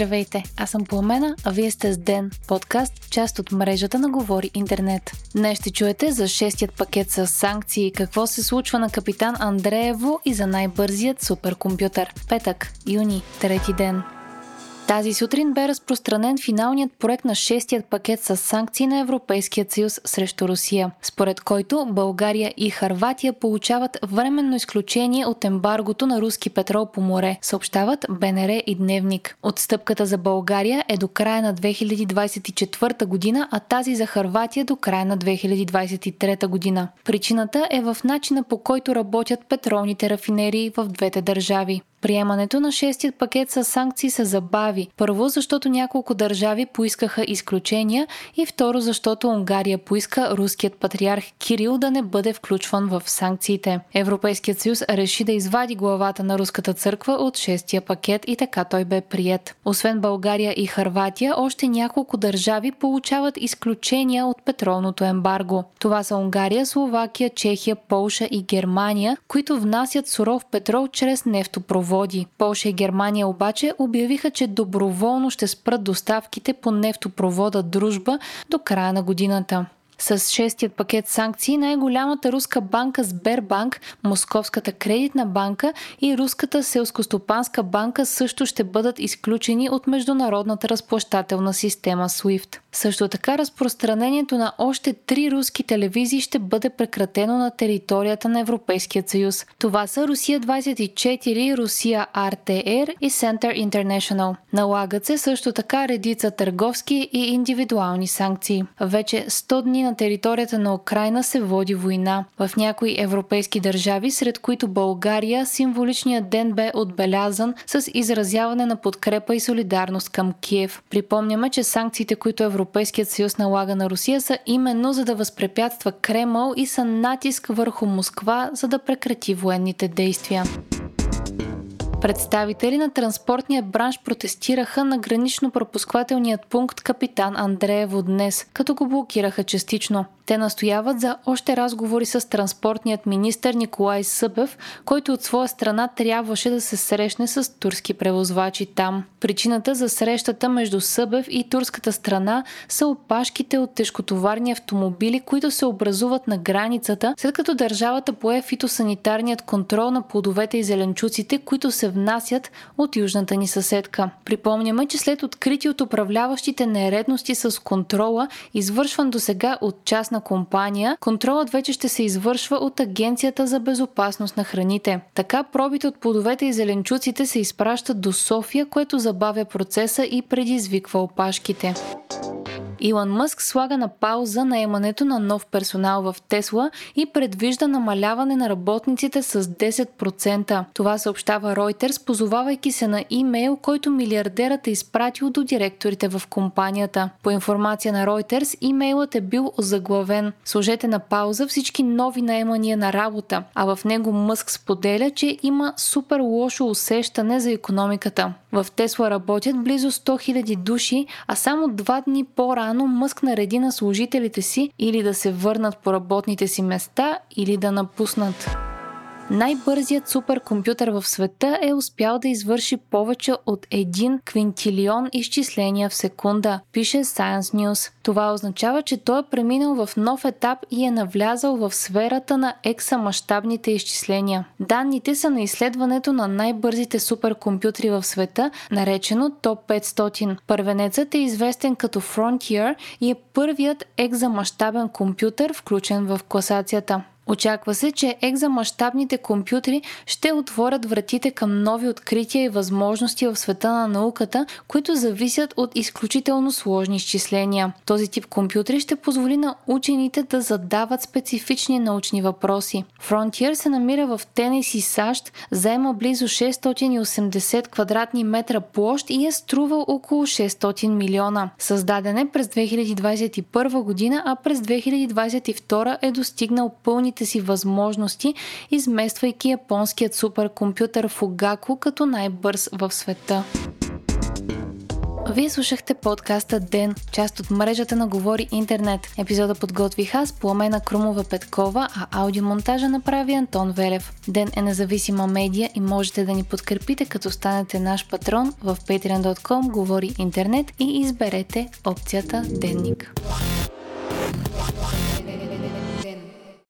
Здравейте, аз съм Пламена, а вие сте с Ден, подкаст, част от мрежата на Говори Интернет. Днес ще чуете за шестият пакет с санкции, какво се случва на капитан Андреево и за най-бързият суперкомпютър. Петък, юни, трети ден. Тази сутрин бе разпространен финалният проект на шестият пакет с санкции на Европейския съюз срещу Русия, според който България и Харватия получават временно изключение от ембаргото на руски петрол по море, съобщават БНР и Дневник. Отстъпката за България е до края на 2024 година, а тази за Харватия до края на 2023 година. Причината е в начина по който работят петролните рафинерии в двете държави. Приемането на шестият пакет с санкции се забави. Първо, защото няколко държави поискаха изключения и второ, защото Унгария поиска руският патриарх Кирил да не бъде включван в санкциите. Европейският съюз реши да извади главата на руската църква от шестия пакет и така той бе прият. Освен България и Харватия, още няколко държави получават изключения от петролното ембарго. Това са Унгария, Словакия, Чехия, Полша и Германия, които внасят суров петрол чрез нефтопровод нефтопроводи. Полша и Германия обаче обявиха, че доброволно ще спрат доставките по нефтопровода Дружба до края на годината. С шестият пакет санкции най-голямата руска банка Сбербанк, Московската кредитна банка и Руската селскостопанска банка също ще бъдат изключени от международната разплащателна система SWIFT. Също така разпространението на още три руски телевизии ще бъде прекратено на територията на Европейския съюз. Това са Русия 24, Русия RTR и Center International. Налагат се също така редица търговски и индивидуални санкции. Вече 100 дни на територията на Украина се води война. В някои европейски държави, сред които България, символичният ден бе отбелязан с изразяване на подкрепа и солидарност към Киев. Припомняме, че санкциите, които Европейският съюз налага на Русия са именно за да възпрепятства Кремъл и са натиск върху Москва, за да прекрати военните действия. Представители на транспортния бранш протестираха на гранично-пропусквателният пункт Капитан Андреево днес, като го блокираха частично. Те настояват за още разговори с транспортният министр Николай Събев, който от своя страна трябваше да се срещне с турски превозвачи там. Причината за срещата между Събев и турската страна са опашките от тежкотоварни автомобили, които се образуват на границата, след като държавата пое фитосанитарният контрол на плодовете и зеленчуците, които се внасят от южната ни съседка. Припомняме, че след открити от управляващите нередности с контрола, извършван до сега от частна компания, контролът вече ще се извършва от Агенцията за безопасност на храните. Така пробите от плодовете и зеленчуците се изпращат до София, което забавя процеса и предизвиква опашките. Илон Мъск слага на пауза наемането на нов персонал в Тесла и предвижда намаляване на работниците с 10%. Това съобщава Reuters, позовавайки се на имейл, който милиардерът е изпратил до директорите в компанията. По информация на Reuters, имейлът е бил заглавен Сложете на пауза всички нови наемания на работа, а в него Мъск споделя, че има супер лошо усещане за економиката. В Тесла работят близо 100 000 души, а само два дни по-рано Мъск нареди на служителите си или да се върнат по работните си места, или да напуснат. Най-бързият суперкомпютър в света е успял да извърши повече от 1 квинтилион изчисления в секунда, пише Science News. Това означава, че той е преминал в нов етап и е навлязал в сферата на екса-мащабните изчисления. Данните са на изследването на най-бързите суперкомпютри в света, наречено Топ 500. Първенецът е известен като Frontier и е първият екзамащабен компютър, включен в класацията. Очаква се, че екзамащабните компютри ще отворят вратите към нови открития и възможности в света на науката, които зависят от изключително сложни изчисления. Този тип компютри ще позволи на учените да задават специфични научни въпроси. Frontier се намира в Тенеси, САЩ, заема близо 680 квадратни метра площ и е струва около 600 милиона. Създаден е през 2021 година, а през 2022 е достигнал пълните новите си възможности, измествайки японският суперкомпютър Fugaku като най-бърз в света. Вие слушахте подкаста Ден, част от мрежата на Говори Интернет. Епизода подготвих аз, Пламена Крумова Петкова, а аудиомонтажа направи Антон Велев. Ден е независима медия и можете да ни подкрепите като станете наш патрон в patreon.com Говори Интернет и изберете опцията Денник.